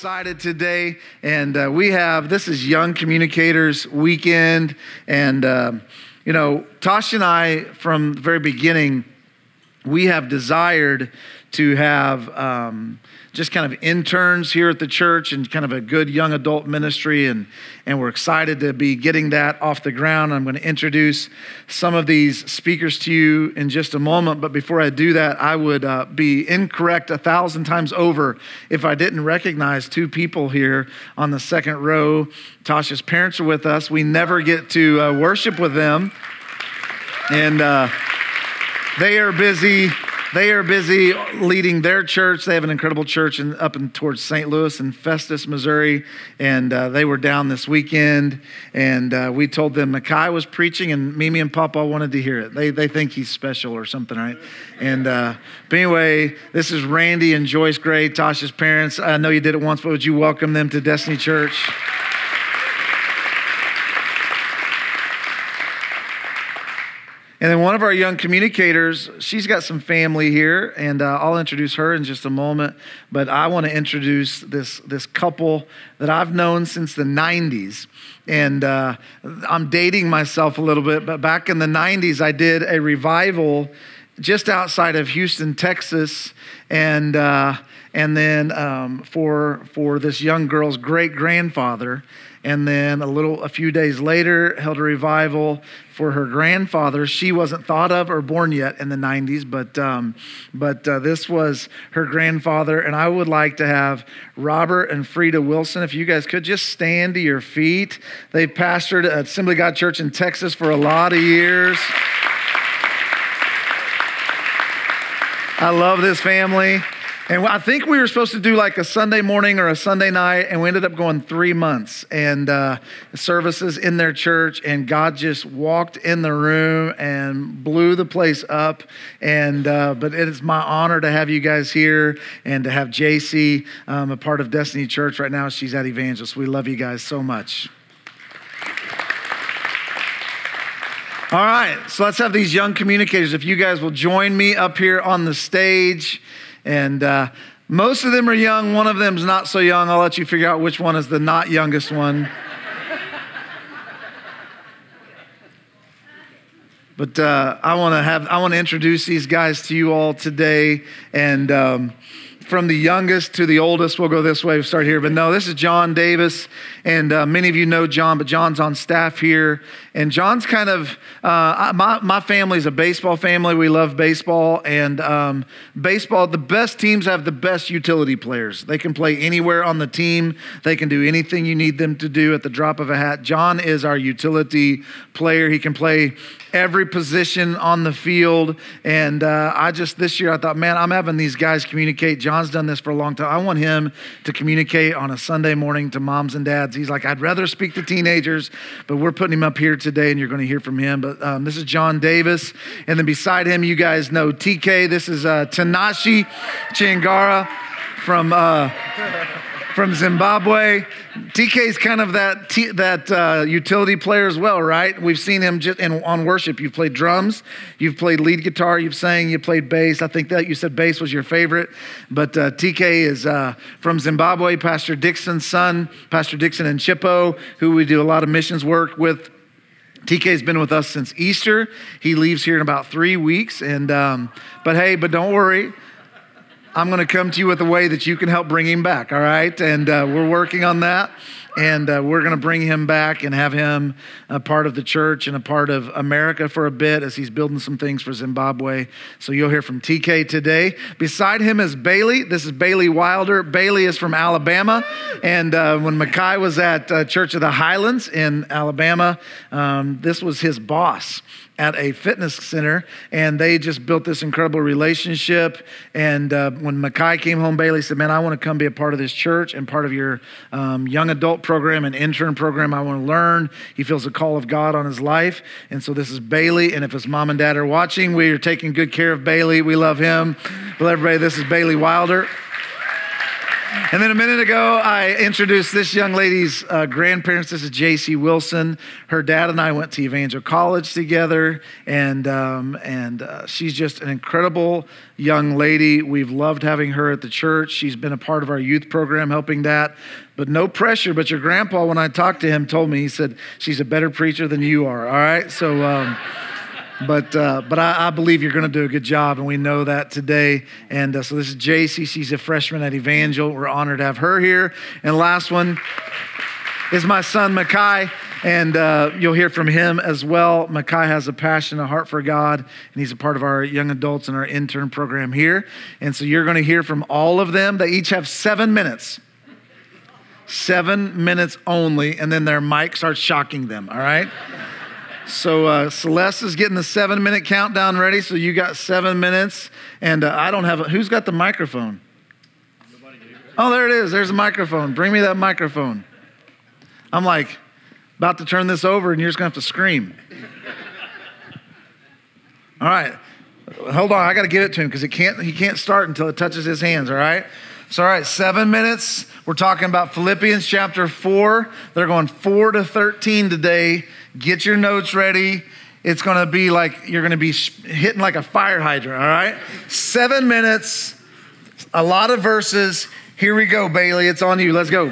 excited today, and uh, we have this is Young Communicators Weekend, and uh, you know, Tosh and I from the very beginning, we have desired to have um, just kind of interns here at the church and kind of a good young adult ministry. And, and we're excited to be getting that off the ground. I'm going to introduce some of these speakers to you in just a moment. But before I do that, I would uh, be incorrect a thousand times over if I didn't recognize two people here on the second row. Tasha's parents are with us. We never get to uh, worship with them. And uh, they are busy they are busy leading their church. They have an incredible church in, up in, towards St. Louis and Festus, Missouri. And uh, they were down this weekend. And uh, we told them Makai was preaching, and Mimi and Papa wanted to hear it. They, they think he's special or something, right? And uh, but anyway, this is Randy and Joyce Gray, Tasha's parents. I know you did it once, but would you welcome them to Destiny Church? And then one of our young communicators, she's got some family here, and uh, I'll introduce her in just a moment. But I want to introduce this, this couple that I've known since the 90s. And uh, I'm dating myself a little bit, but back in the 90s, I did a revival just outside of Houston, Texas. And, uh, and then um, for, for this young girl's great grandfather and then a little a few days later held a revival for her grandfather. She wasn't thought of or born yet in the 90s but um, but uh, this was her grandfather. And i would like to have robert and frida wilson if you guys could just stand to your feet. They pastored at assembly god church in texas for a lot of years. I love this family and I think we were supposed to do like a Sunday morning or a Sunday night, and we ended up going three months and uh, services in their church. And God just walked in the room and blew the place up. And uh, but it is my honor to have you guys here and to have JC um, a part of Destiny Church right now. She's at Evangelist. We love you guys so much. All right, so let's have these young communicators. If you guys will join me up here on the stage. And uh, most of them are young. One of them's not so young. I'll let you figure out which one is the not youngest one. but uh, I want to have I want to introduce these guys to you all today, and um, from the youngest to the oldest. We'll go this way, we'll start here. But no, this is John Davis. And uh, many of you know John, but John's on staff here. And John's kind of, uh, my, my family's a baseball family. We love baseball. And um, baseball, the best teams have the best utility players. They can play anywhere on the team, they can do anything you need them to do at the drop of a hat. John is our utility player. He can play every position on the field. And uh, I just, this year, I thought, man, I'm having these guys communicate. John's done this for a long time. I want him to communicate on a Sunday morning to moms and dads. He's like, I'd rather speak to teenagers, but we're putting him up here today and you're going to hear from him. But um, this is John Davis. And then beside him, you guys know TK. This is uh, Tanashi Changara from. Uh, from Zimbabwe. TK is kind of that, t- that uh, utility player as well, right? We've seen him just in, on worship. You've played drums, you've played lead guitar, you've sang, you played bass. I think that you said bass was your favorite. But uh, TK is uh, from Zimbabwe, Pastor Dixon's son, Pastor Dixon and Chipo, who we do a lot of missions work with. TK's been with us since Easter. He leaves here in about three weeks. And, um, but hey, but don't worry. I'm going to come to you with a way that you can help bring him back, all right? And uh, we're working on that. And uh, we're going to bring him back and have him a part of the church and a part of America for a bit as he's building some things for Zimbabwe. So you'll hear from TK today. Beside him is Bailey. This is Bailey Wilder. Bailey is from Alabama. And uh, when Makai was at uh, Church of the Highlands in Alabama, um, this was his boss at a fitness center, and they just built this incredible relationship. And uh, when Makai came home, Bailey said, "Man, I want to come be a part of this church and part of your um, young adult program and intern program. I want to learn." He feels a call of God on his life, and so this is Bailey. And if his mom and dad are watching, we are taking good care of Bailey. We love him. Well, everybody, this is Bailey Wilder. And then a minute ago, I introduced this young lady's uh, grandparents. This is J.C. Wilson. Her dad and I went to Evangel College together, and um, and uh, she's just an incredible young lady. We've loved having her at the church. She's been a part of our youth program, helping that. But no pressure. But your grandpa, when I talked to him, told me he said she's a better preacher than you are. All right, so. Um, but uh, but I, I, believe you're going to do a good job, and we know that today. And uh, so this is JC. She's a freshman at Evangel. We're honored to have her here. And last one is my son Makai, and uh, you'll hear from him as well. Makai has a passion, a heart for God, and he's a part of our young adults and our intern program here. And so you're going to hear from all of them. They each have seven minutes. Seven minutes only, and then their mic starts shocking them, all right? So uh, Celeste is getting the seven minute countdown ready. So you got seven minutes, and uh, I don't have a, who's got the microphone? Oh, there it is. There's a microphone. Bring me that microphone. I'm like about to turn this over, and you're just gonna have to scream. All right, hold on. I got to give it to him because he can't he can't start until it touches his hands. All right. So, all right, seven minutes. We're talking about Philippians chapter four. They're going four to 13 today. Get your notes ready. It's going to be like you're going to be hitting like a fire hydrant, all right? Seven minutes, a lot of verses. Here we go, Bailey. It's on you. Let's go.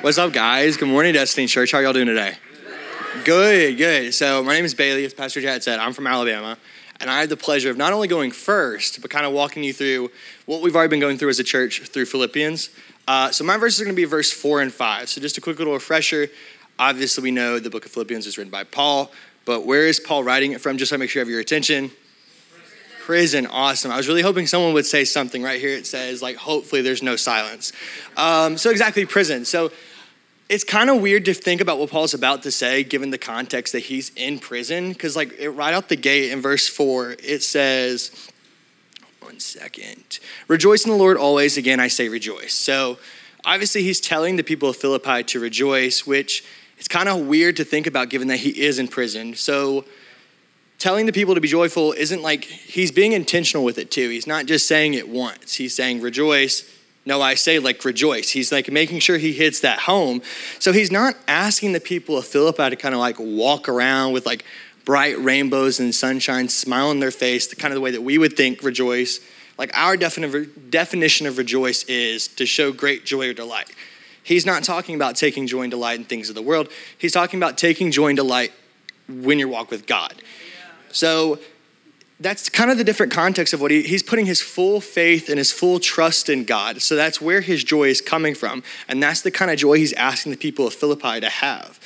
What's up, guys? Good morning, Destiny Church. How y'all doing today? Good, good. So, my name is Bailey, as Pastor Chad said. I'm from Alabama. And I had the pleasure of not only going first, but kind of walking you through what we've already been going through as a church through Philippians. Uh, so my verses are going to be verse four and five. So just a quick little refresher. Obviously, we know the book of Philippians is written by Paul, but where is Paul writing it from? Just to make sure you have your attention. Prison, awesome. I was really hoping someone would say something right here. It says, like, hopefully there's no silence. Um, so, exactly, prison. So, it's kind of weird to think about what Paul's about to say, given the context that he's in prison. Because, like, it, right out the gate in verse four, it says, one second. Rejoice in the Lord always. Again, I say rejoice. So obviously, he's telling the people of Philippi to rejoice, which it's kind of weird to think about given that he is in prison. So telling the people to be joyful isn't like he's being intentional with it too. He's not just saying it once, he's saying rejoice. No, I say like rejoice. He's like making sure he hits that home. So he's not asking the people of Philippi to kind of like walk around with like bright rainbows and sunshine, smile on their face, the kind of the way that we would think rejoice. Like our definition of rejoice is to show great joy or delight. He's not talking about taking joy and delight in things of the world. He's talking about taking joy and delight when you walk with God. So that's kind of the different context of what he, he's putting his full faith and his full trust in God. So that's where his joy is coming from. And that's the kind of joy he's asking the people of Philippi to have.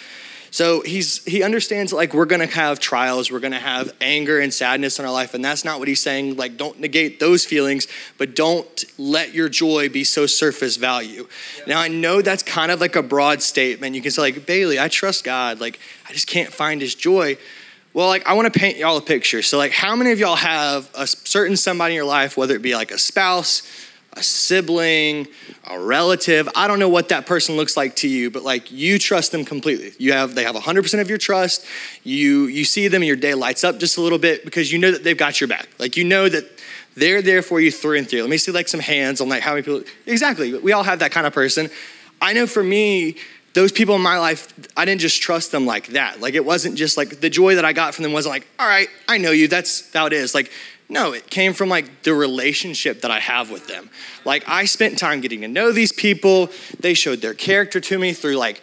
So he's he understands like we're gonna have trials, we're gonna have anger and sadness in our life, and that's not what he's saying. Like, don't negate those feelings, but don't let your joy be so surface value. Now I know that's kind of like a broad statement. You can say, like, Bailey, I trust God, like I just can't find his joy. Well, like I want to paint y'all a picture. So, like, how many of y'all have a certain somebody in your life, whether it be like a spouse, a sibling, a relative. I don't know what that person looks like to you, but like you trust them completely. You have they have 100% of your trust. You you see them and your day lights up just a little bit because you know that they've got your back. Like you know that they're there for you through and through. Let me see like some hands on like how many people Exactly. We all have that kind of person. I know for me those people in my life, I didn't just trust them like that. Like it wasn't just like the joy that I got from them wasn't like, all right, I know you. That's how it is. Like no, it came from like the relationship that I have with them. Like I spent time getting to know these people. They showed their character to me through like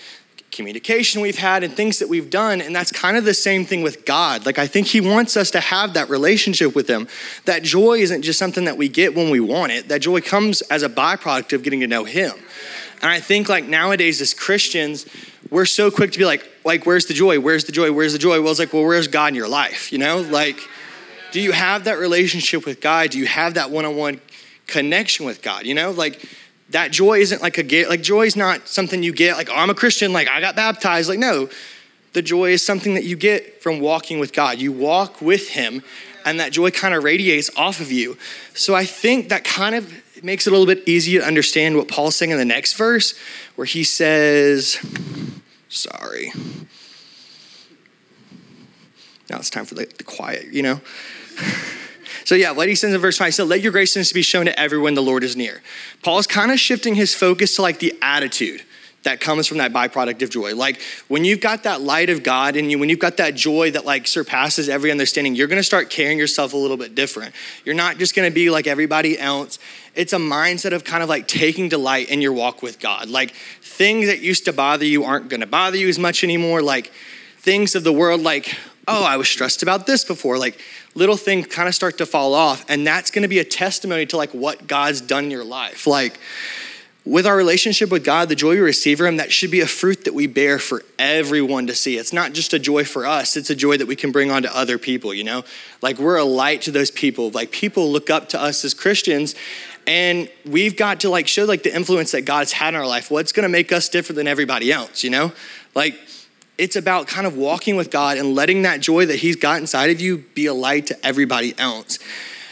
communication we've had and things that we've done. And that's kind of the same thing with God. Like I think He wants us to have that relationship with Him. That joy isn't just something that we get when we want it, that joy comes as a byproduct of getting to know Him. And I think like nowadays as Christians, we're so quick to be like, like, where's the joy? Where's the joy? Where's the joy? Well, it's like, well, where's God in your life? You know, like, do you have that relationship with God? Do you have that one on one connection with God? You know, like that joy isn't like a get, like joy is not something you get, like, oh, I'm a Christian, like I got baptized. Like, no, the joy is something that you get from walking with God. You walk with Him, and that joy kind of radiates off of you. So I think that kind of makes it a little bit easier to understand what Paul's saying in the next verse, where he says, sorry. Now it's time for the, the quiet, you know? So yeah, what he says in verse 5, he so let your grace graciousness be shown to everyone the Lord is near. Paul's kind of shifting his focus to like the attitude that comes from that byproduct of joy. Like when you've got that light of God in you, when you've got that joy that like surpasses every understanding, you're gonna start carrying yourself a little bit different. You're not just gonna be like everybody else. It's a mindset of kind of like taking delight in your walk with God. Like things that used to bother you aren't gonna bother you as much anymore. Like things of the world, like, oh, I was stressed about this before. Like little things kind of start to fall off. And that's gonna be a testimony to like what God's done in your life. Like, with our relationship with God, the joy we receive from Him, that should be a fruit that we bear for everyone to see. It's not just a joy for us, it's a joy that we can bring on to other people, you know? Like we're a light to those people. Like people look up to us as Christians, and we've got to like show like the influence that God's had in our life. What's gonna make us different than everybody else, you know? Like it's about kind of walking with God and letting that joy that He's got inside of you be a light to everybody else.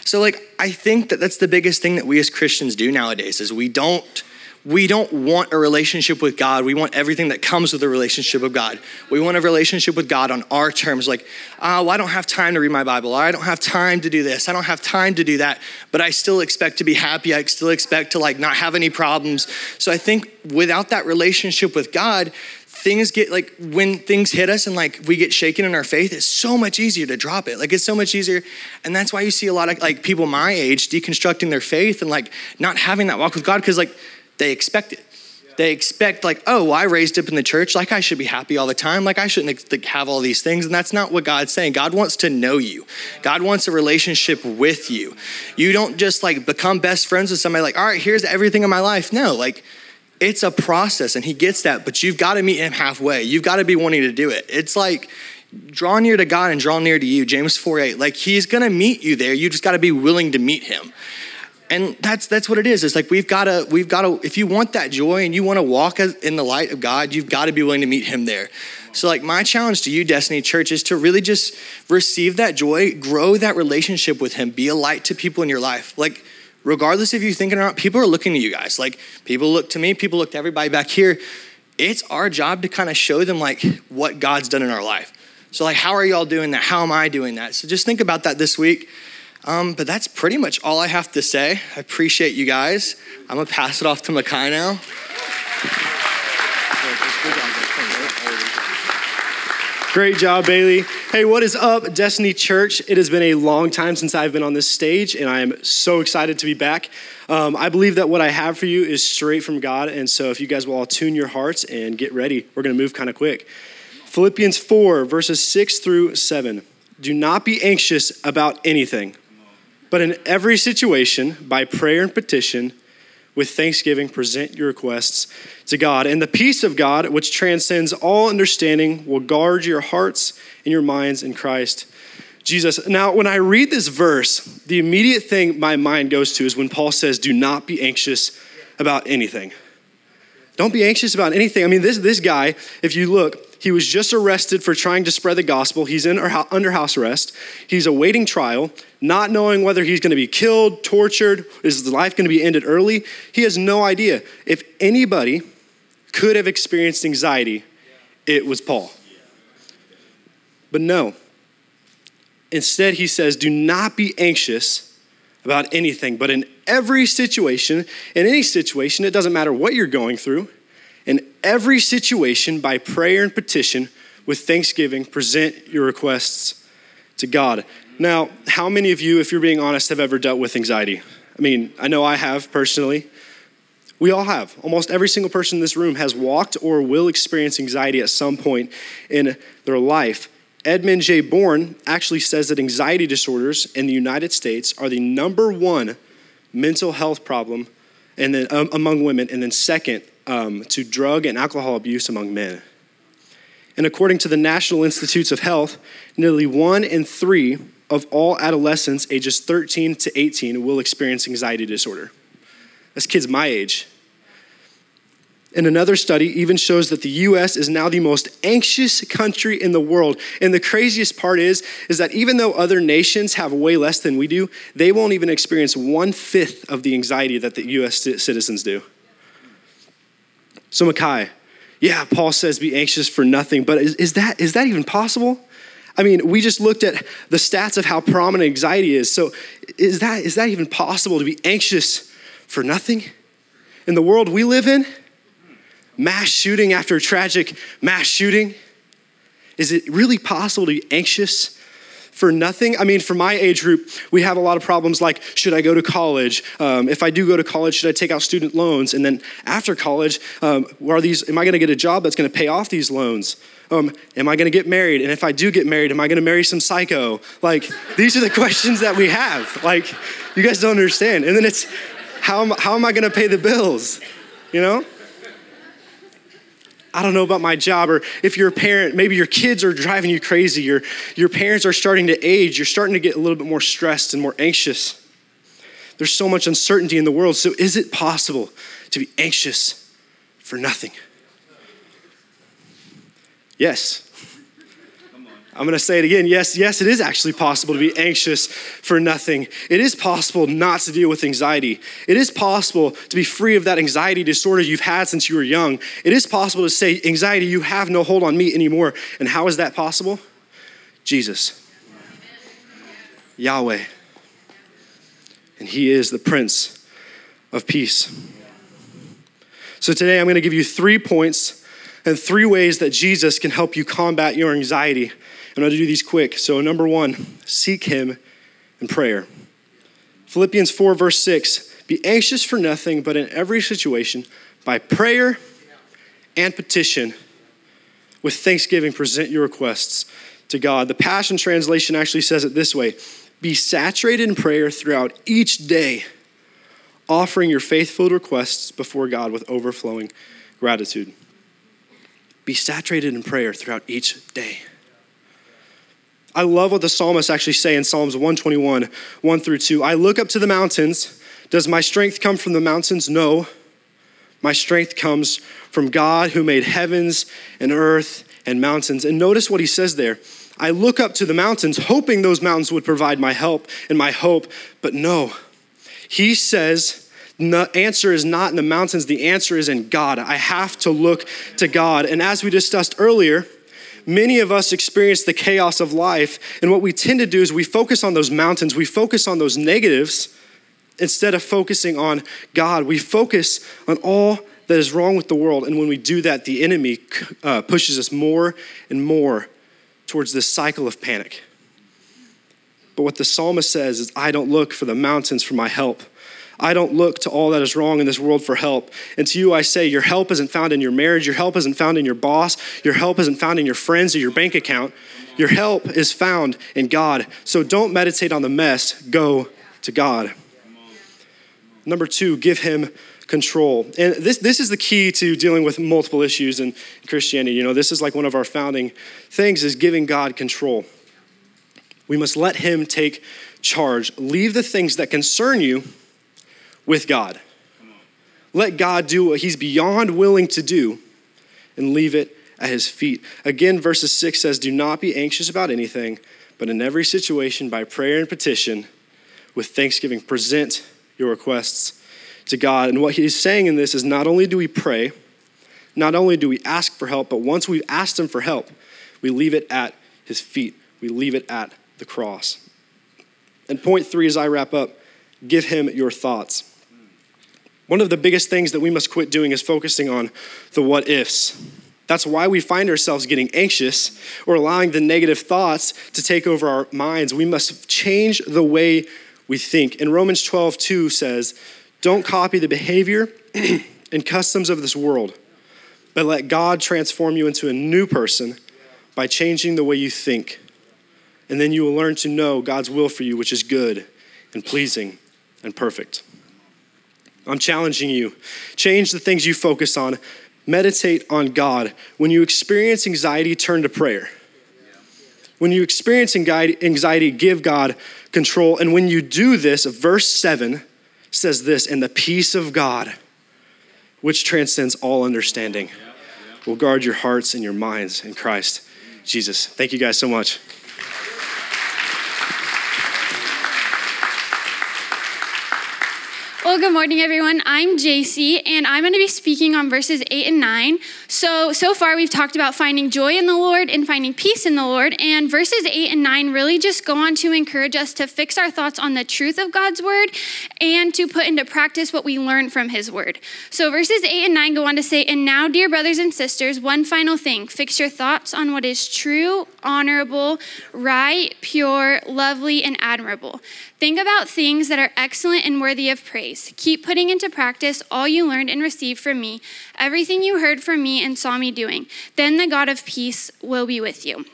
So, like, I think that that's the biggest thing that we as Christians do nowadays is we don't we don't want a relationship with God. We want everything that comes with a relationship with God. We want a relationship with God on our terms, like, oh, I don't have time to read my Bible. I don't have time to do this. I don't have time to do that. But I still expect to be happy. I still expect to like not have any problems. So I think without that relationship with God, things get like when things hit us and like we get shaken in our faith, it's so much easier to drop it. Like it's so much easier. And that's why you see a lot of like people my age deconstructing their faith and like not having that walk with God because like they expect it. They expect, like, oh, well, I raised up in the church, like I should be happy all the time, like I shouldn't like, have all these things. And that's not what God's saying. God wants to know you, God wants a relationship with you. You don't just like become best friends with somebody, like, all right, here's everything in my life. No, like, it's a process and he gets that, but you've got to meet him halfway. You've got to be wanting to do it. It's like, draw near to God and draw near to you. James 4 8. Like he's gonna meet you there. You just gotta be willing to meet him and that's that's what it is it's like we've got to we've got to if you want that joy and you want to walk in the light of god you've got to be willing to meet him there so like my challenge to you destiny church is to really just receive that joy grow that relationship with him be a light to people in your life like regardless if you're thinking or not people are looking to you guys like people look to me people look to everybody back here it's our job to kind of show them like what god's done in our life so like how are y'all doing that how am i doing that so just think about that this week um, but that's pretty much all I have to say. I appreciate you guys. I'm gonna pass it off to Makai now. Great job, Bailey. Hey, what is up, Destiny Church? It has been a long time since I've been on this stage, and I am so excited to be back. Um, I believe that what I have for you is straight from God, and so if you guys will all tune your hearts and get ready, we're going to move kind of quick. Philippians 4, verses 6 through 7. Do not be anxious about anything but in every situation, by prayer and petition, with thanksgiving, present your requests to God. And the peace of God, which transcends all understanding, will guard your hearts and your minds in Christ Jesus. Now, when I read this verse, the immediate thing my mind goes to is when Paul says, Do not be anxious about anything. Don't be anxious about anything. I mean, this, this guy, if you look, he was just arrested for trying to spread the gospel. He's in under house arrest. He's awaiting trial, not knowing whether he's going to be killed, tortured, is his life going to be ended early. He has no idea. If anybody could have experienced anxiety, it was Paul. But no. Instead, he says, Do not be anxious about anything, but in every situation, in any situation, it doesn't matter what you're going through in every situation, by prayer and petition, with thanksgiving, present your requests to God. Now, how many of you, if you're being honest, have ever dealt with anxiety? I mean, I know I have personally. We all have. Almost every single person in this room has walked or will experience anxiety at some point in their life. Edmund J. Bourne actually says that anxiety disorders in the United States are the number one mental health problem and then, um, among women, and then second um, to drug and alcohol abuse among men. And according to the National Institutes of Health, nearly one in three of all adolescents ages 13 to 18 will experience anxiety disorder. That's kids my age. And another study even shows that the US is now the most anxious country in the world. And the craziest part is, is that even though other nations have way less than we do, they won't even experience one fifth of the anxiety that the US citizens do. So, Makai, yeah, Paul says be anxious for nothing, but is, is, that, is that even possible? I mean, we just looked at the stats of how prominent anxiety is. So, is that, is that even possible to be anxious for nothing? In the world we live in, mass shooting after a tragic mass shooting, is it really possible to be anxious for nothing? I mean, for my age group, we have a lot of problems like should I go to college? Um, if I do go to college, should I take out student loans? And then after college, um, are these? Am I going to get a job that's going to pay off these loans? Um, am I going to get married? And if I do get married, am I going to marry some psycho? Like, these are the questions that we have. Like, you guys don't understand. And then it's, how am, how am I going to pay the bills? You know? I don't know about my job, or if you're a parent, maybe your kids are driving you crazy, your, your parents are starting to age, you're starting to get a little bit more stressed and more anxious. There's so much uncertainty in the world, so is it possible to be anxious for nothing? Yes. I'm going to say it again. Yes, yes, it is actually possible to be anxious for nothing. It is possible not to deal with anxiety. It is possible to be free of that anxiety disorder you've had since you were young. It is possible to say, anxiety, you have no hold on me anymore. And how is that possible? Jesus, Yahweh. And He is the Prince of Peace. So today I'm going to give you three points and three ways that Jesus can help you combat your anxiety. And I'll do these quick. So, number one, seek Him in prayer. Philippians 4, verse 6 Be anxious for nothing, but in every situation, by prayer and petition, with thanksgiving, present your requests to God. The Passion Translation actually says it this way Be saturated in prayer throughout each day, offering your faithful requests before God with overflowing gratitude. Be saturated in prayer throughout each day. I love what the psalmists actually say in Psalms 121, 1 through 2. I look up to the mountains. Does my strength come from the mountains? No. My strength comes from God who made heavens and earth and mountains. And notice what he says there. I look up to the mountains, hoping those mountains would provide my help and my hope, but no. He says, the answer is not in the mountains, the answer is in God. I have to look to God. And as we discussed earlier, many of us experience the chaos of life. And what we tend to do is we focus on those mountains, we focus on those negatives instead of focusing on God. We focus on all that is wrong with the world. And when we do that, the enemy uh, pushes us more and more towards this cycle of panic. But what the psalmist says is, I don't look for the mountains for my help. I don't look to all that is wrong in this world for help. And to you, I say, your help isn't found in your marriage. Your help isn't found in your boss. Your help isn't found in your friends or your bank account. Your help is found in God. So don't meditate on the mess, go to God. Number two, give Him control. And this, this is the key to dealing with multiple issues in Christianity. You know, this is like one of our founding things is giving God control. We must let Him take charge. Leave the things that concern you with God. Let God do what He's beyond willing to do and leave it at His feet. Again, verses 6 says, Do not be anxious about anything, but in every situation, by prayer and petition, with thanksgiving, present your requests to God. And what He's saying in this is not only do we pray, not only do we ask for help, but once we've asked Him for help, we leave it at His feet, we leave it at the cross. And point three, as I wrap up, give Him your thoughts. One of the biggest things that we must quit doing is focusing on the what ifs. That's why we find ourselves getting anxious or allowing the negative thoughts to take over our minds. We must change the way we think. And Romans 12, 2 says, Don't copy the behavior and customs of this world, but let God transform you into a new person by changing the way you think. And then you will learn to know God's will for you, which is good and pleasing and perfect. I'm challenging you. Change the things you focus on. Meditate on God. When you experience anxiety, turn to prayer. When you experience anxiety, give God control. And when you do this, verse 7 says this, and the peace of God, which transcends all understanding, will guard your hearts and your minds in Christ Jesus. Thank you guys so much. Well, good morning, everyone. I'm JC, and I'm going to be speaking on verses 8 and 9. So, so far, we've talked about finding joy in the Lord and finding peace in the Lord. And verses 8 and 9 really just go on to encourage us to fix our thoughts on the truth of God's word and to put into practice what we learn from his word. So, verses 8 and 9 go on to say, And now, dear brothers and sisters, one final thing fix your thoughts on what is true, honorable, right, pure, lovely, and admirable. Think about things that are excellent and worthy of praise. Keep putting into practice all you learned and received from me, everything you heard from me and saw me doing. Then the God of peace will be with you.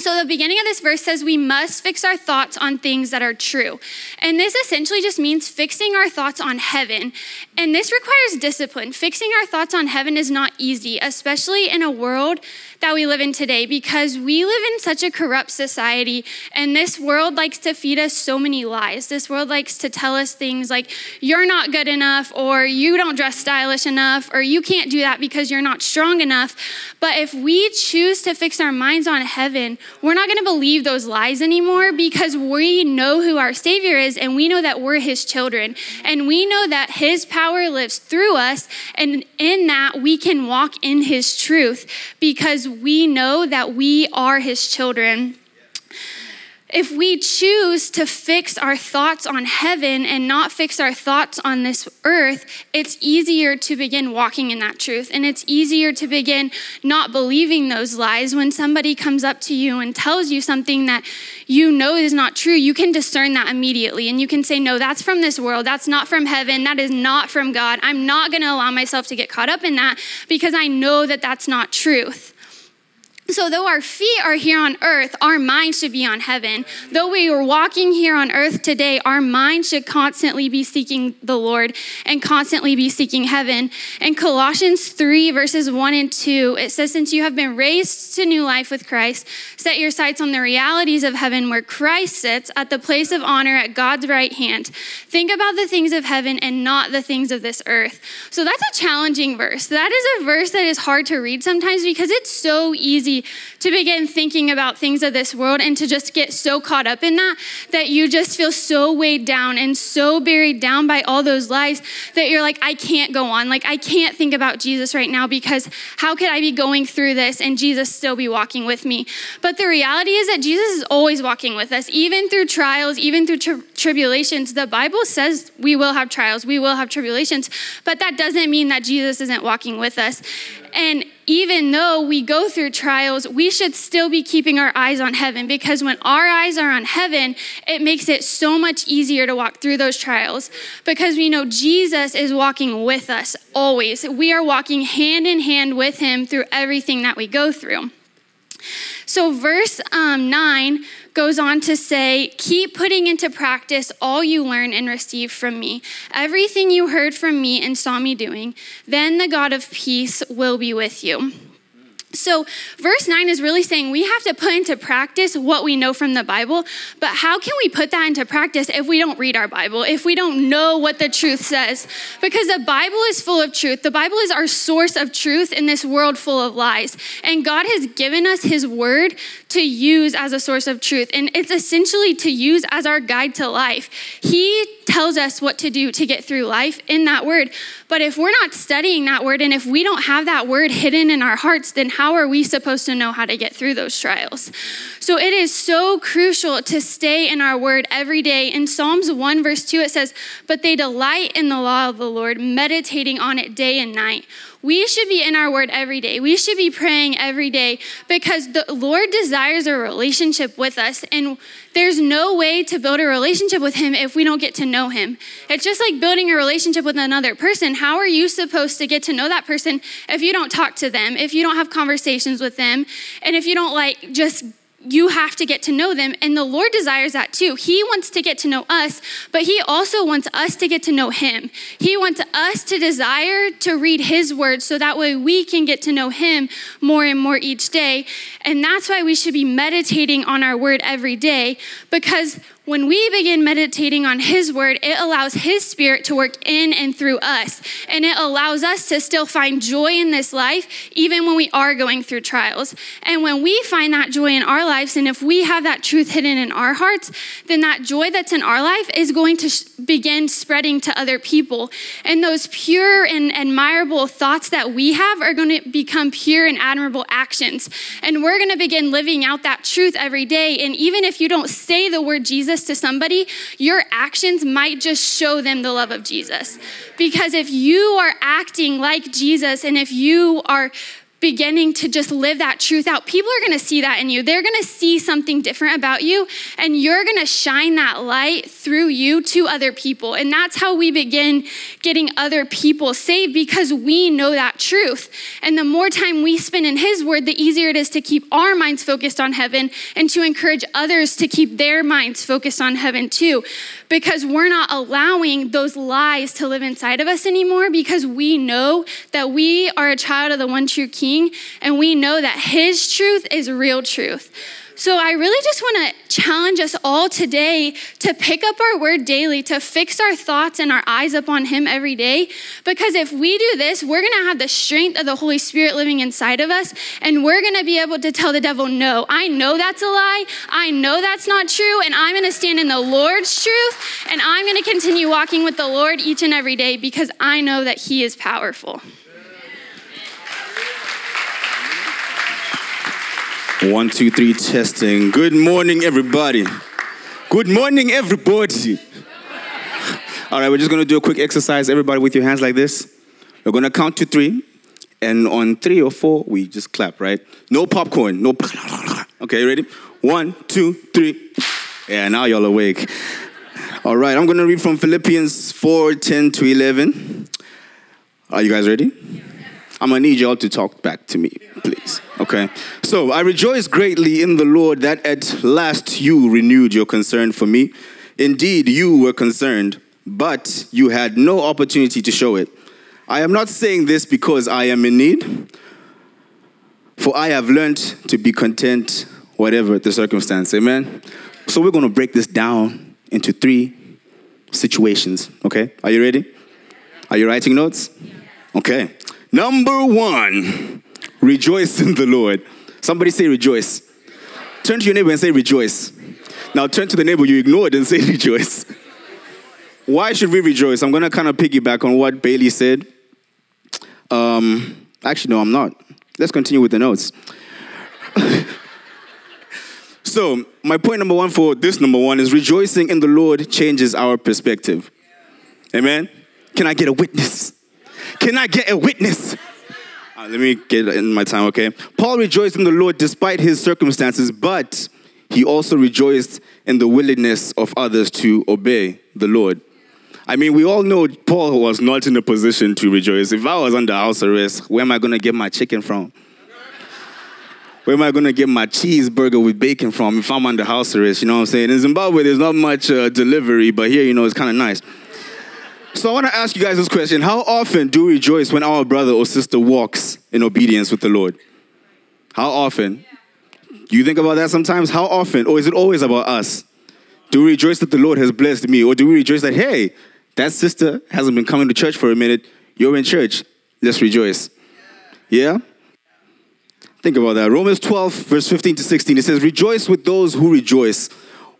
So, the beginning of this verse says we must fix our thoughts on things that are true. And this essentially just means fixing our thoughts on heaven. And this requires discipline. Fixing our thoughts on heaven is not easy, especially in a world that we live in today because we live in such a corrupt society and this world likes to feed us so many lies. This world likes to tell us things like you're not good enough or you don't dress stylish enough or you can't do that because you're not strong enough. But if we choose to fix our minds on heaven, we're not going to believe those lies anymore because we know who our Savior is and we know that we're His children. And we know that His power lives through us. And in that, we can walk in His truth because we know that we are his children. If we choose to fix our thoughts on heaven and not fix our thoughts on this earth, it's easier to begin walking in that truth. And it's easier to begin not believing those lies. When somebody comes up to you and tells you something that you know is not true, you can discern that immediately. And you can say, No, that's from this world. That's not from heaven. That is not from God. I'm not going to allow myself to get caught up in that because I know that that's not truth. So, though our feet are here on earth, our mind should be on heaven. Though we are walking here on earth today, our mind should constantly be seeking the Lord and constantly be seeking heaven. In Colossians 3, verses 1 and 2, it says, Since you have been raised to new life with Christ, set your sights on the realities of heaven where Christ sits at the place of honor at God's right hand. Think about the things of heaven and not the things of this earth. So, that's a challenging verse. That is a verse that is hard to read sometimes because it's so easy to begin thinking about things of this world and to just get so caught up in that that you just feel so weighed down and so buried down by all those lies that you're like, I can't go on. Like, I can't think about Jesus right now because how could I be going through this and Jesus still be walking with me? But the reality is that Jesus is always walking with us, even through trials, even through tri- tribulations. The Bible says we will have trials, we will have tribulations, but that doesn't mean that Jesus isn't walking with us. And even though we go through trials, we should still be keeping our eyes on heaven because when our eyes are on heaven, it makes it so much easier to walk through those trials because we know Jesus is walking with us always. We are walking hand in hand with him through everything that we go through. So, verse um, 9 goes on to say, Keep putting into practice all you learn and receive from me, everything you heard from me and saw me doing. Then the God of peace will be with you. So, verse 9 is really saying we have to put into practice what we know from the Bible, but how can we put that into practice if we don't read our Bible, if we don't know what the truth says? Because the Bible is full of truth. The Bible is our source of truth in this world full of lies. And God has given us His word to use as a source of truth, and it's essentially to use as our guide to life. He tells us what to do to get through life in that word. But if we're not studying that word and if we don't have that word hidden in our hearts, then how are we supposed to know how to get through those trials? So it is so crucial to stay in our word every day. In Psalms 1, verse 2, it says, But they delight in the law of the Lord, meditating on it day and night. We should be in our word every day. We should be praying every day because the Lord desires a relationship with us. And there's no way to build a relationship with Him if we don't get to know Him. It's just like building a relationship with another person. How are you supposed to get to know that person if you don't talk to them, if you don't have conversations with them, and if you don't like just you have to get to know them. And the Lord desires that too. He wants to get to know us, but He also wants us to get to know Him. He wants us to desire to read His word so that way we can get to know Him more and more each day. And that's why we should be meditating on our word every day because when we begin meditating on His word, it allows His spirit to work in and through us. And it allows us to still find joy in this life, even when we are going through trials. And when we find that joy in our lives, and if we have that truth hidden in our hearts, then that joy that's in our life is going to sh- begin spreading to other people. And those pure and admirable thoughts that we have are going to become pure and admirable actions. And we're going to begin living out that truth every day. And even if you don't say the word Jesus to somebody, your actions might just show them the love of Jesus. Because if you are acting like Jesus and if you are beginning to just live that truth out, people are going to see that in you. They're going to see something different about you, and you're going to shine that light through you to other people. And that's how we begin getting other people saved because we know that truth. And the more time we spend in His Word, the easier it is to keep our minds focused on heaven and to encourage others to keep their minds focused on heaven too. Because we're not allowing those lies to live inside of us anymore because we know that we are a child of the one true King King, and we know that His truth is real truth. So I really just want to challenge us all today to pick up our word daily, to fix our thoughts and our eyes upon Him every day. Because if we do this, we're going to have the strength of the Holy Spirit living inside of us, and we're going to be able to tell the devil, No, I know that's a lie. I know that's not true, and I'm going to stand in the Lord's truth, and I'm going to continue walking with the Lord each and every day because I know that He is powerful. One, two, three, testing. Good morning, everybody. Good morning, everybody. All right, we're just gonna do a quick exercise. Everybody with your hands like this. We're gonna count to three, and on three or four, we just clap, right? No popcorn, no. Okay, ready? One, two, three. Yeah, now y'all awake. All right, I'm gonna read from Philippians 4 10 to 11. Are you guys ready? I'm gonna need y'all to talk back to me, please. Okay. So I rejoice greatly in the Lord that at last you renewed your concern for me. Indeed, you were concerned, but you had no opportunity to show it. I am not saying this because I am in need, for I have learned to be content, whatever the circumstance. Amen. So we're gonna break this down into three situations. Okay. Are you ready? Are you writing notes? Okay. Number one, rejoice in the Lord. Somebody say rejoice. Turn to your neighbor and say rejoice. Now turn to the neighbor you ignored and say rejoice. Why should we rejoice? I'm going to kind of piggyback on what Bailey said. Um, actually, no, I'm not. Let's continue with the notes. so, my point number one for this number one is rejoicing in the Lord changes our perspective. Amen? Can I get a witness? Can I get a witness? Uh, let me get in my time, okay? Paul rejoiced in the Lord despite his circumstances, but he also rejoiced in the willingness of others to obey the Lord. I mean, we all know Paul was not in a position to rejoice. If I was under house arrest, where am I going to get my chicken from? Where am I going to get my cheeseburger with bacon from if I'm under house arrest? You know what I'm saying? In Zimbabwe, there's not much uh, delivery, but here, you know, it's kind of nice. So I want to ask you guys this question. How often do we rejoice when our brother or sister walks in obedience with the Lord? How often? Do you think about that sometimes? How often? Or is it always about us? Do we rejoice that the Lord has blessed me? Or do we rejoice that, hey, that sister hasn't been coming to church for a minute. You're in church. Let's rejoice. Yeah? Think about that. Romans 12, verse 15 to 16, it says, Rejoice with those who rejoice,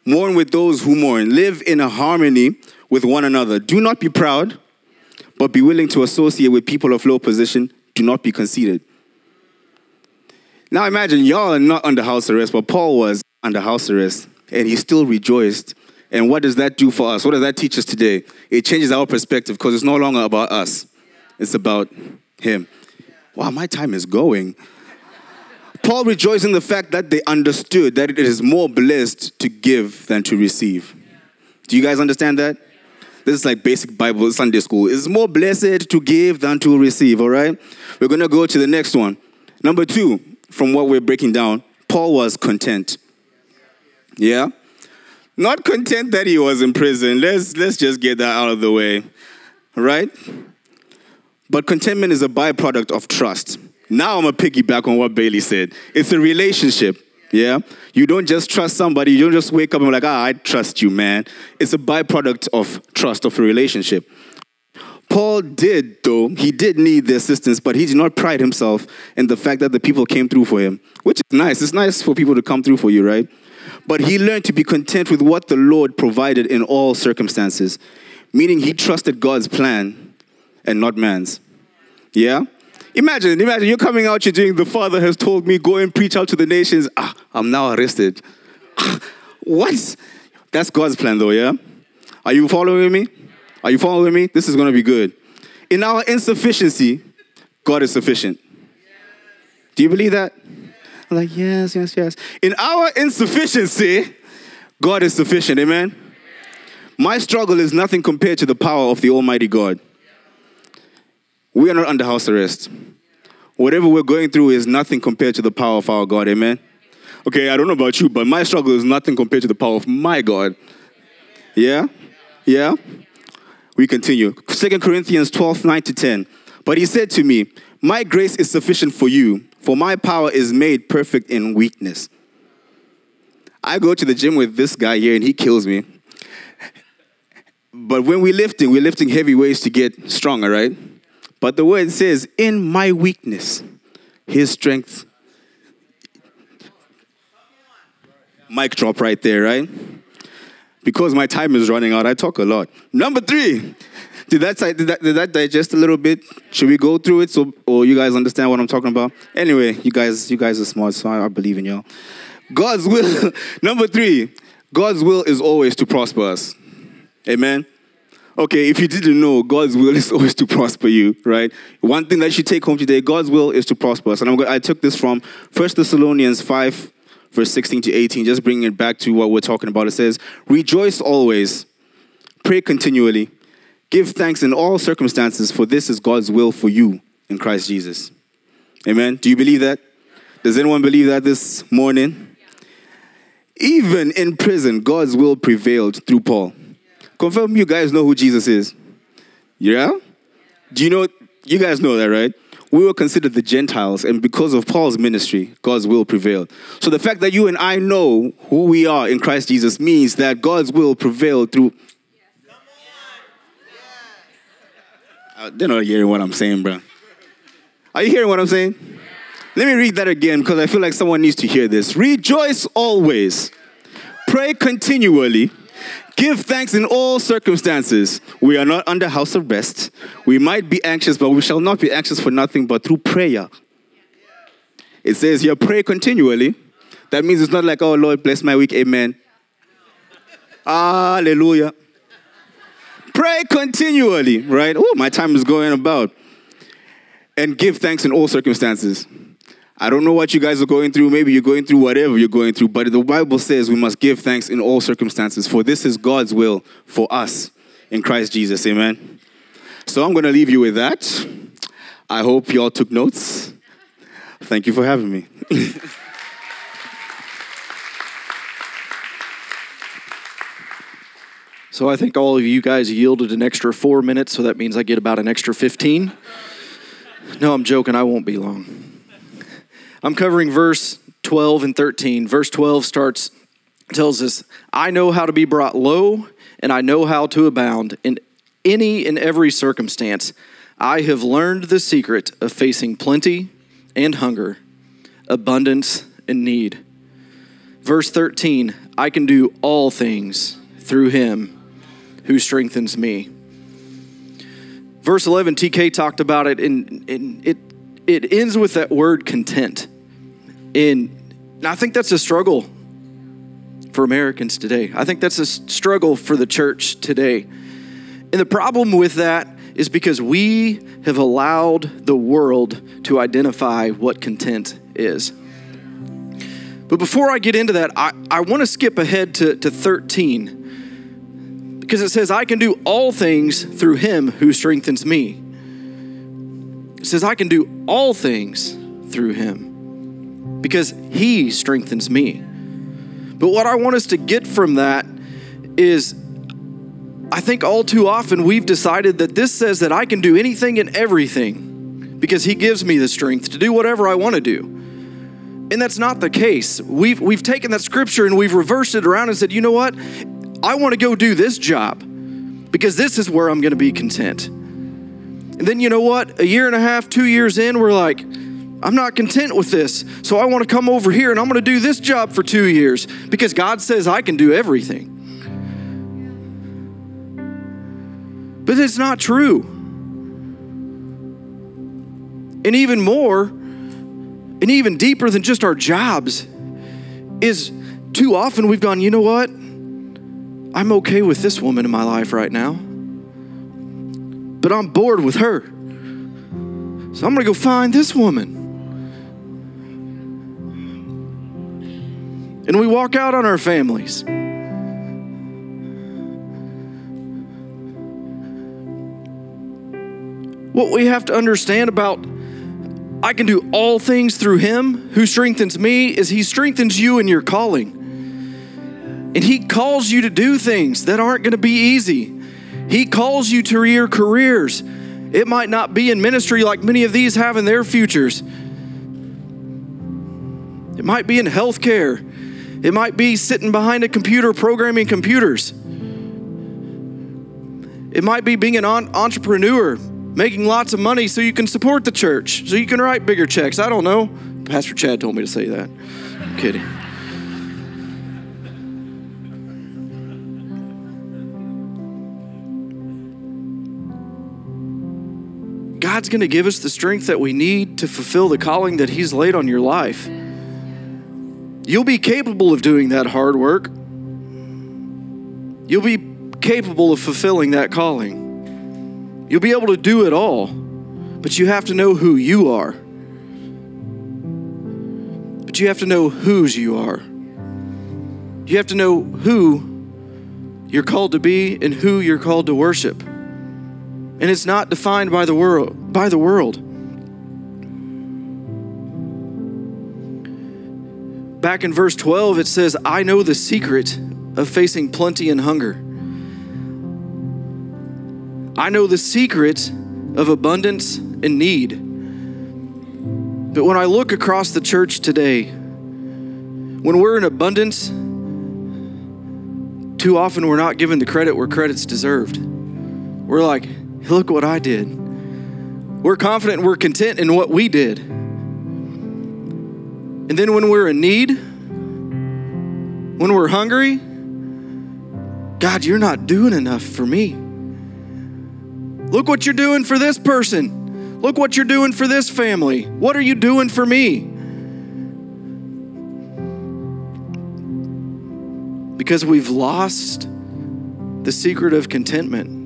mourn with those who mourn, live in a harmony with one another. Do not be proud, but be willing to associate with people of low position. Do not be conceited. Now imagine y'all are not under house arrest, but Paul was under house arrest, and he still rejoiced. And what does that do for us? What does that teach us today? It changes our perspective because it's no longer about us, it's about him. Wow, my time is going. Paul rejoiced in the fact that they understood that it is more blessed to give than to receive. Do you guys understand that? This is like basic Bible Sunday school. It's more blessed to give than to receive, all right? We're going to go to the next one. Number two, from what we're breaking down, Paul was content. Yeah? Not content that he was in prison. Let's, let's just get that out of the way, right? But contentment is a byproduct of trust. Now I'm going to piggyback on what Bailey said. It's a relationship. Yeah? You don't just trust somebody, you don't just wake up and be like, ah, I trust you, man. It's a byproduct of trust, of a relationship. Paul did, though, he did need the assistance, but he did not pride himself in the fact that the people came through for him, which is nice. It's nice for people to come through for you, right? But he learned to be content with what the Lord provided in all circumstances, meaning he trusted God's plan and not man's. Yeah? Imagine, imagine you're coming out, you're doing, the Father has told me, go and preach out to the nations. Ah, I'm now arrested. Ah, what? That's God's plan, though, yeah? Are you following me? Are you following me? This is going to be good. In our insufficiency, God is sufficient. Do you believe that? I'm like, yes, yes, yes. In our insufficiency, God is sufficient. Amen? My struggle is nothing compared to the power of the Almighty God. We are not under house arrest. Whatever we're going through is nothing compared to the power of our God. Amen? Okay, I don't know about you, but my struggle is nothing compared to the power of my God. Yeah? Yeah? We continue. 2 Corinthians 12, 9 to 10. But he said to me, My grace is sufficient for you, for my power is made perfect in weakness. I go to the gym with this guy here and he kills me. But when we're lifting, we're lifting heavy weights to get stronger, right? But the word says, In my weakness, his strength. Mic drop right there, right? Because my time is running out, I talk a lot. Number three, did that, did that, did that digest a little bit? Should we go through it so or you guys understand what I'm talking about? Anyway, you guys, you guys are smart, so I, I believe in y'all. God's will. Number three, God's will is always to prosper us. Amen. Okay, if you didn't know, God's will is always to prosper you, right? One thing that you take home today, God's will is to prosper us. And I'm, go- I took this from 1 Thessalonians 5, verse 16 to 18, just bringing it back to what we're talking about. It says, Rejoice always, pray continually, give thanks in all circumstances, for this is God's will for you in Christ Jesus. Amen. Do you believe that? Does anyone believe that this morning? Even in prison, God's will prevailed through Paul. Confirm you guys know who Jesus is. Yeah? Do you know? You guys know that, right? We were considered the Gentiles, and because of Paul's ministry, God's will prevailed. So the fact that you and I know who we are in Christ Jesus means that God's will prevailed through. Uh, they're not hearing what I'm saying, bro. Are you hearing what I'm saying? Let me read that again because I feel like someone needs to hear this. Rejoice always, pray continually. Give thanks in all circumstances. We are not under house arrest. We might be anxious, but we shall not be anxious for nothing but through prayer. It says here, pray continually. That means it's not like, oh Lord, bless my week, amen. Hallelujah. Pray continually, right? Oh, my time is going about. And give thanks in all circumstances. I don't know what you guys are going through. Maybe you're going through whatever you're going through, but the Bible says we must give thanks in all circumstances, for this is God's will for us in Christ Jesus. Amen. So I'm going to leave you with that. I hope you all took notes. Thank you for having me. So I think all of you guys yielded an extra four minutes, so that means I get about an extra 15. No, I'm joking, I won't be long. I'm covering verse 12 and 13. Verse 12 starts, tells us, I know how to be brought low, and I know how to abound in any and every circumstance. I have learned the secret of facing plenty and hunger, abundance and need. Verse 13, I can do all things through him who strengthens me. Verse 11, TK talked about it, and, and it, it ends with that word content. And I think that's a struggle for Americans today. I think that's a struggle for the church today. And the problem with that is because we have allowed the world to identify what content is. But before I get into that, I, I want to skip ahead to, to 13 because it says, I can do all things through him who strengthens me. Says, I can do all things through him because he strengthens me. But what I want us to get from that is I think all too often we've decided that this says that I can do anything and everything because he gives me the strength to do whatever I want to do. And that's not the case. We've, we've taken that scripture and we've reversed it around and said, you know what? I want to go do this job because this is where I'm going to be content. And then, you know what? A year and a half, two years in, we're like, I'm not content with this. So I want to come over here and I'm going to do this job for two years because God says I can do everything. But it's not true. And even more, and even deeper than just our jobs, is too often we've gone, you know what? I'm okay with this woman in my life right now, but I'm bored with her. So I'm gonna go find this woman. And we walk out on our families. What we have to understand about I can do all things through him who strengthens me is he strengthens you in your calling. And he calls you to do things that aren't going to be easy. He calls you to your careers. It might not be in ministry like many of these have in their futures. It might be in healthcare. It might be sitting behind a computer programming computers. It might be being an entrepreneur, making lots of money so you can support the church, so you can write bigger checks. I don't know. Pastor Chad told me to say that. I'm kidding. God's going to give us the strength that we need to fulfill the calling that He's laid on your life. You'll be capable of doing that hard work. You'll be capable of fulfilling that calling. You'll be able to do it all, but you have to know who you are. But you have to know whose you are. You have to know who you're called to be and who you're called to worship. And it's not defined by the world, by the world. Back in verse 12 it says, "I know the secret of facing plenty and hunger. I know the secret of abundance and need." But when I look across the church today, when we're in abundance, too often we're not given the credit where credit's deserved. We're like, Look what I did. We're confident we're content in what we did. And then when we're in need, when we're hungry, God, you're not doing enough for me. Look what you're doing for this person. Look what you're doing for this family. What are you doing for me? Because we've lost the secret of contentment.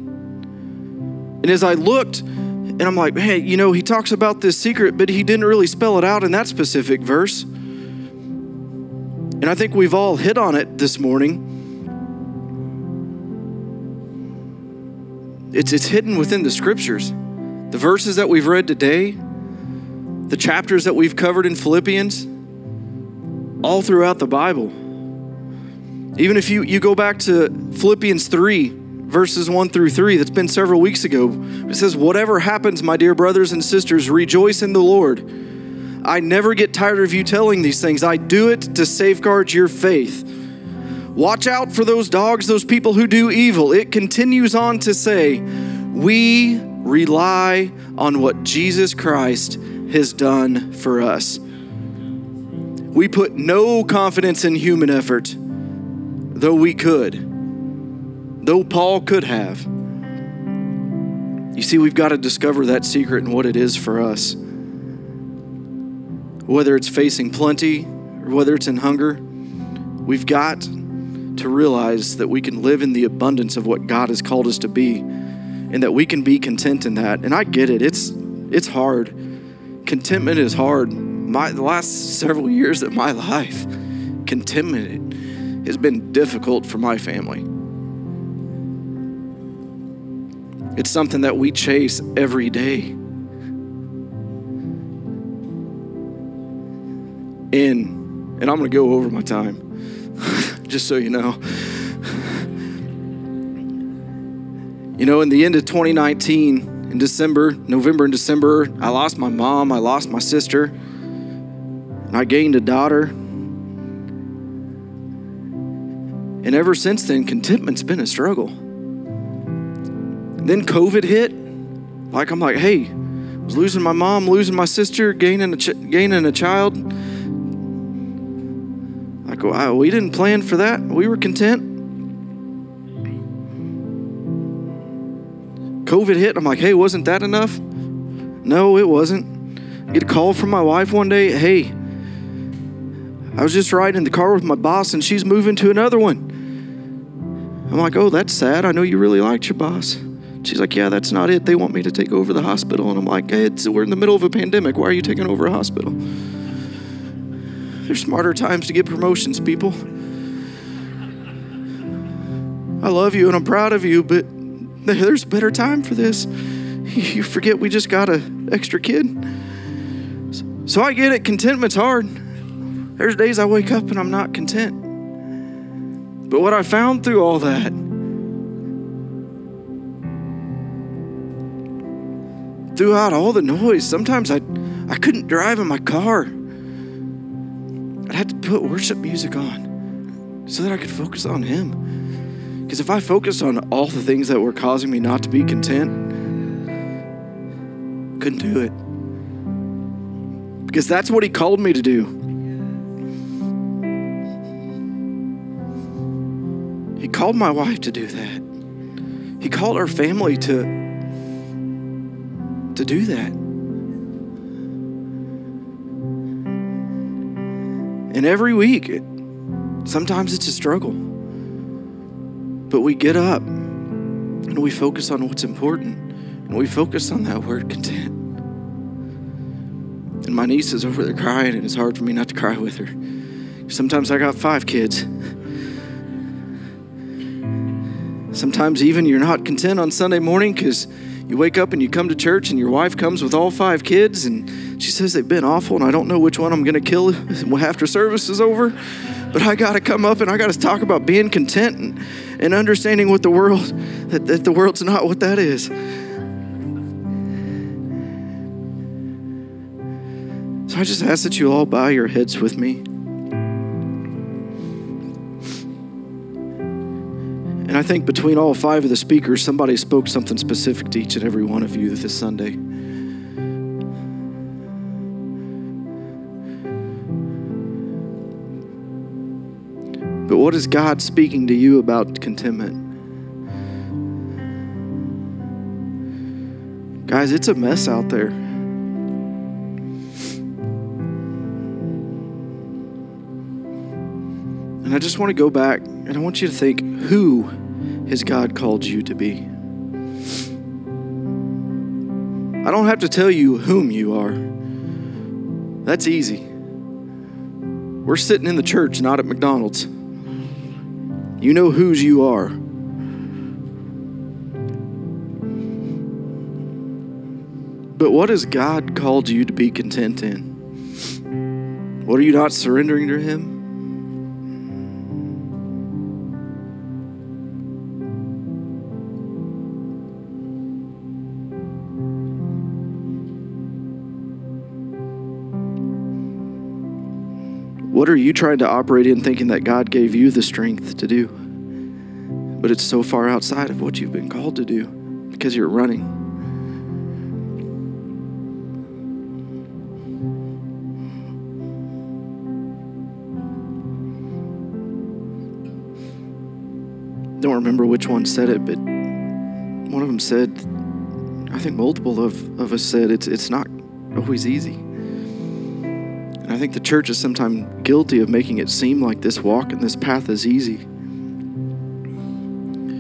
And as I looked, and I'm like, hey, you know, he talks about this secret, but he didn't really spell it out in that specific verse. And I think we've all hit on it this morning. It's, it's hidden within the scriptures. The verses that we've read today, the chapters that we've covered in Philippians, all throughout the Bible. Even if you, you go back to Philippians 3, verses 1 through 3, that's been several weeks ago, it says, Whatever happens, my dear brothers and sisters, rejoice in the Lord. I never get tired of you telling these things. I do it to safeguard your faith. Watch out for those dogs, those people who do evil. It continues on to say, We rely on what Jesus Christ has done for us. We put no confidence in human effort, though we could, though Paul could have. You see, we've got to discover that secret and what it is for us. Whether it's facing plenty or whether it's in hunger, we've got to realize that we can live in the abundance of what God has called us to be and that we can be content in that. And I get it. It's it's hard. Contentment is hard. My the last several years of my life, contentment has been difficult for my family. It's something that we chase every day. And and I'm going to go over my time just so you know. You know, in the end of 2019, in December, November and December, I lost my mom, I lost my sister. And I gained a daughter. And ever since then, contentment's been a struggle. Then COVID hit. Like, I'm like, hey, I was losing my mom, losing my sister, gaining a, ch- gaining a child. Like, wow, we didn't plan for that. We were content. COVID hit. I'm like, hey, wasn't that enough? No, it wasn't. I get a call from my wife one day. Hey, I was just riding in the car with my boss and she's moving to another one. I'm like, oh, that's sad. I know you really liked your boss. She's like, yeah, that's not it. They want me to take over the hospital. And I'm like, hey, we're in the middle of a pandemic. Why are you taking over a hospital? There's smarter times to get promotions, people. I love you and I'm proud of you, but there's a better time for this. You forget we just got an extra kid. So I get it, contentment's hard. There's days I wake up and I'm not content. But what I found through all that throughout all the noise, sometimes I I couldn't drive in my car. I'd have to put worship music on so that I could focus on him. Because if I focused on all the things that were causing me not to be content, couldn't do it. Because that's what he called me to do. He called my wife to do that. He called our family to, to do that. And every week, it, sometimes it's a struggle. But we get up and we focus on what's important. And we focus on that word content. And my niece is over there crying, and it's hard for me not to cry with her. Sometimes I got five kids. Sometimes even you're not content on Sunday morning because you wake up and you come to church and your wife comes with all five kids and she says they've been awful and I don't know which one I'm going to kill after service is over. But I got to come up and I got to talk about being content and, and understanding what the world, that, that the world's not what that is. So I just ask that you all bow your heads with me. And I think between all five of the speakers, somebody spoke something specific to each and every one of you this Sunday. But what is God speaking to you about contentment? Guys, it's a mess out there. And I just want to go back and I want you to think who has God called you to be? I don't have to tell you whom you are. That's easy. We're sitting in the church, not at McDonald's. You know whose you are. But what has God called you to be content in? What are you not surrendering to Him? What are you trying to operate in thinking that God gave you the strength to do? But it's so far outside of what you've been called to do because you're running. Don't remember which one said it, but one of them said, I think multiple of, of us said it's it's not always easy. Think the church is sometimes guilty of making it seem like this walk and this path is easy.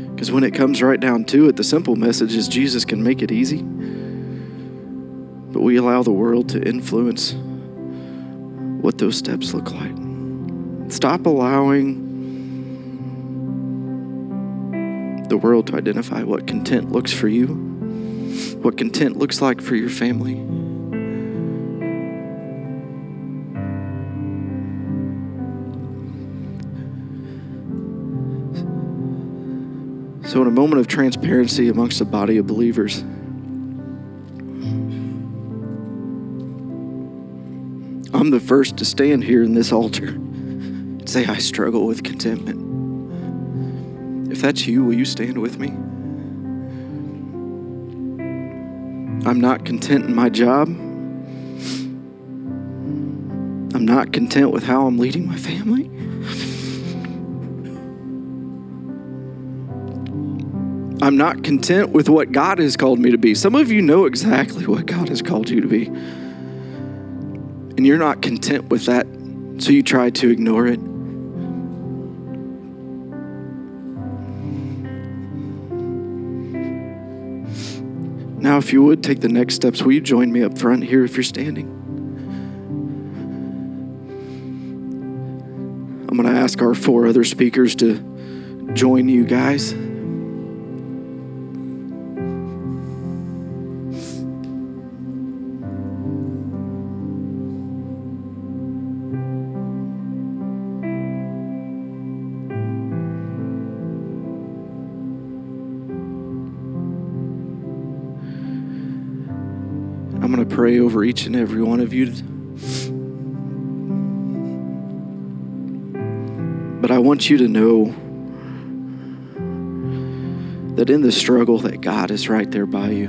Because when it comes right down to it, the simple message is Jesus can make it easy. But we allow the world to influence what those steps look like. Stop allowing the world to identify what content looks for you, what content looks like for your family. So, in a moment of transparency amongst a body of believers, I'm the first. first to stand here in this altar and say, I struggle with contentment. If that's you, will you stand with me? I'm not content in my job. I'm not content with how I'm leading my family. I'm not content with what God has called me to be. Some of you know exactly what God has called you to be. And you're not content with that, so you try to ignore it. Now, if you would take the next steps, will you join me up front here if you're standing? I'm going to ask our four other speakers to join you guys. I'm going to pray over each and every one of you. But I want you to know that in the struggle that God is right there by you.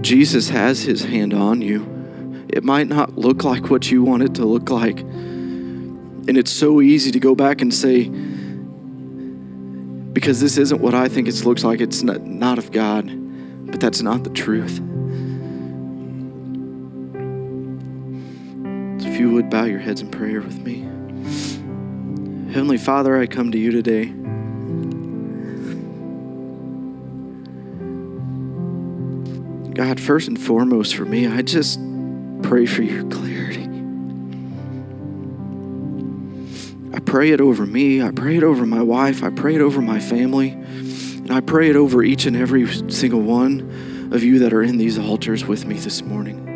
Jesus has his hand on you. It might not look like what you want it to look like. And it's so easy to go back and say, because this isn't what I think it looks like. It's not, not of God, but that's not the truth. So if you would bow your heads in prayer with me. Heavenly Father, I come to you today. God, first and foremost for me, I just pray for your clarity. Pray it over me. I pray it over my wife. I pray it over my family. And I pray it over each and every single one of you that are in these altars with me this morning.